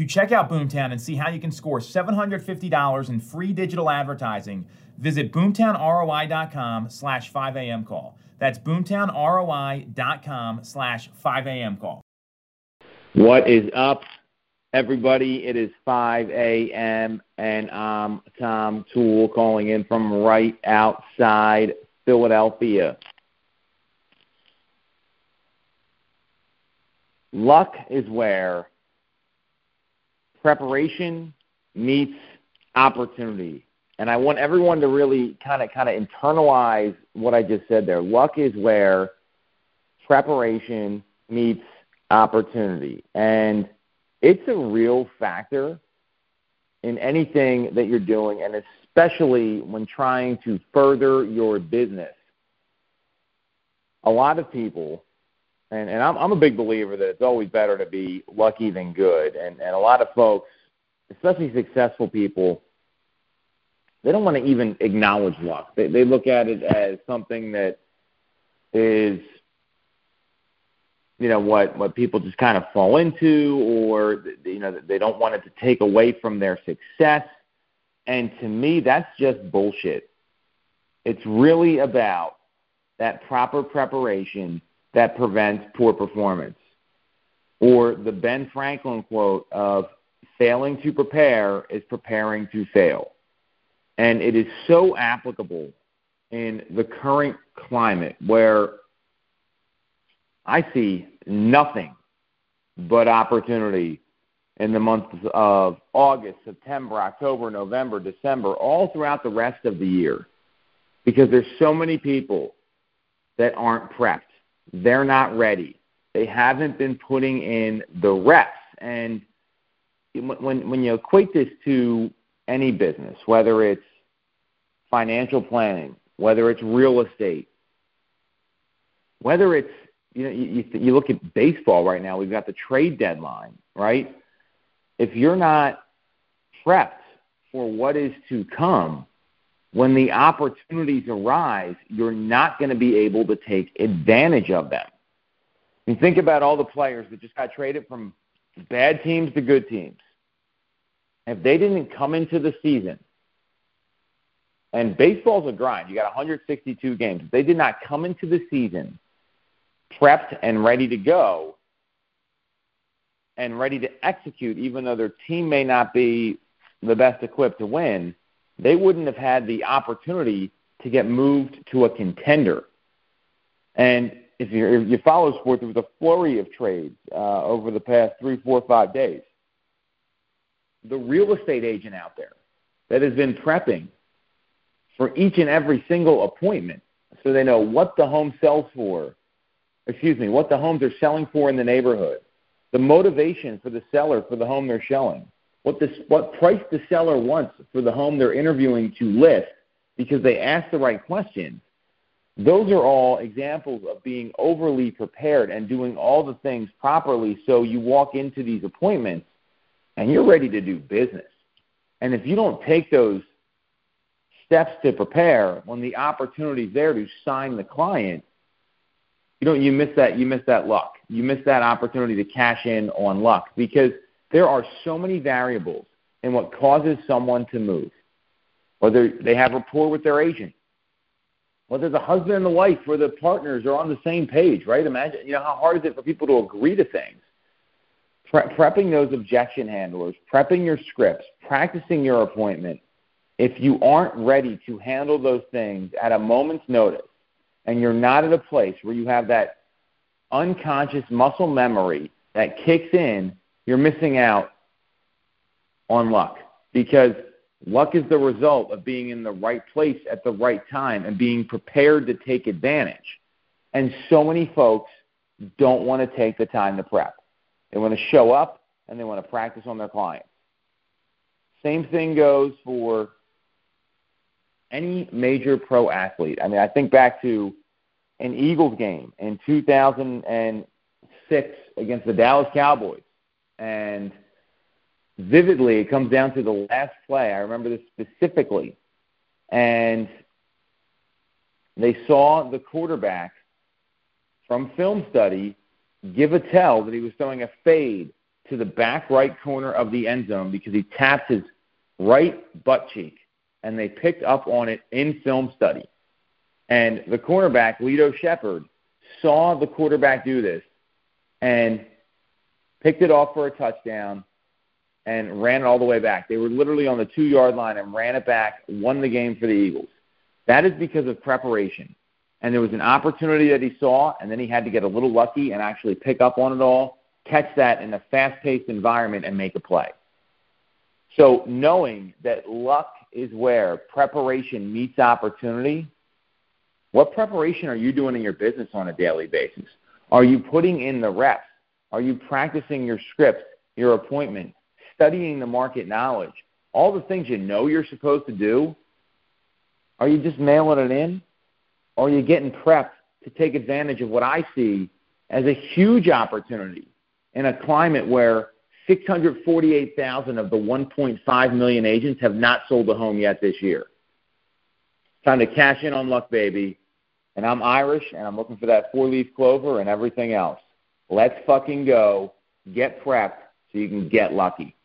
To check out Boomtown and see how you can score $750 in free digital advertising, visit boomtownroi.com slash 5am call. That's boomtownroi.com slash 5am call. What is up, everybody? It is 5 a.m. and I'm Tom Toole calling in from right outside Philadelphia. Luck is where preparation meets opportunity. And I want everyone to really kind of kind of internalize what I just said there. Luck is where preparation meets opportunity. And it's a real factor in anything that you're doing and especially when trying to further your business. A lot of people and, and I'm, I'm a big believer that it's always better to be lucky than good. And, and a lot of folks, especially successful people, they don't want to even acknowledge luck. They, they look at it as something that is, you know, what, what people just kind of fall into or, you know, they don't want it to take away from their success. And to me, that's just bullshit. It's really about that proper preparation that prevents poor performance. Or the Ben Franklin quote of failing to prepare is preparing to fail. And it is so applicable in the current climate where I see nothing but opportunity in the months of August, September, October, November, December, all throughout the rest of the year. Because there's so many people that aren't prepped they're not ready. They haven't been putting in the reps. And when, when you equate this to any business, whether it's financial planning, whether it's real estate, whether it's you know you, you look at baseball right now, we've got the trade deadline, right? If you're not prepped for what is to come, when the opportunities arise, you're not going to be able to take advantage of them. And think about all the players that just got traded from bad teams to good teams. If they didn't come into the season, and baseball's a grind, you got 162 games. If they did not come into the season prepped and ready to go and ready to execute, even though their team may not be the best equipped to win, they wouldn't have had the opportunity to get moved to a contender. And if, you if you follow sports, there was a flurry of trades uh, over the past three, four, five days. The real estate agent out there that has been prepping for each and every single appointment so they know what the home sells for, excuse me, what the homes are selling for in the neighborhood, the motivation for the seller for the home they're showing, what this what price the seller wants for the home they're interviewing to list because they ask the right questions. Those are all examples of being overly prepared and doing all the things properly so you walk into these appointments and you're ready to do business. And if you don't take those steps to prepare when the opportunity is there to sign the client, you know you miss that you miss that luck. You miss that opportunity to cash in on luck because – there are so many variables in what causes someone to move. Whether they have rapport with their agent, whether the husband and the wife or the partners are on the same page, right? Imagine, you know, how hard is it for people to agree to things? Pre- prepping those objection handlers, prepping your scripts, practicing your appointment. If you aren't ready to handle those things at a moment's notice, and you're not at a place where you have that unconscious muscle memory that kicks in you're missing out on luck because luck is the result of being in the right place at the right time and being prepared to take advantage. And so many folks don't want to take the time to prep. They want to show up and they want to practice on their clients. Same thing goes for any major pro athlete. I mean, I think back to an Eagles game in 2006 against the Dallas Cowboys. And vividly, it comes down to the last play. I remember this specifically. And they saw the quarterback from film study give a tell that he was throwing a fade to the back right corner of the end zone because he tapped his right butt cheek, and they picked up on it in film study. And the cornerback, Lito Sheppard, saw the quarterback do this and picked it off for a touchdown and ran it all the way back. They were literally on the two yard line and ran it back, won the game for the Eagles. That is because of preparation. And there was an opportunity that he saw, and then he had to get a little lucky and actually pick up on it all, catch that in a fast paced environment, and make a play. So, knowing that luck is where preparation meets opportunity, what preparation are you doing in your business on a daily basis? Are you putting in the reps? Are you practicing your scripts, your appointment, studying the market knowledge? All the things you know you're supposed to do, are you just mailing it in? Or are you getting prepped to take advantage of what I see as a huge opportunity in a climate where 648,000 of the 1.5 million agents have not sold a home yet this year? Time to cash in on luck, baby. And I'm Irish, and I'm looking for that four leaf clover and everything else. Let's fucking go. Get prepped so you can get lucky.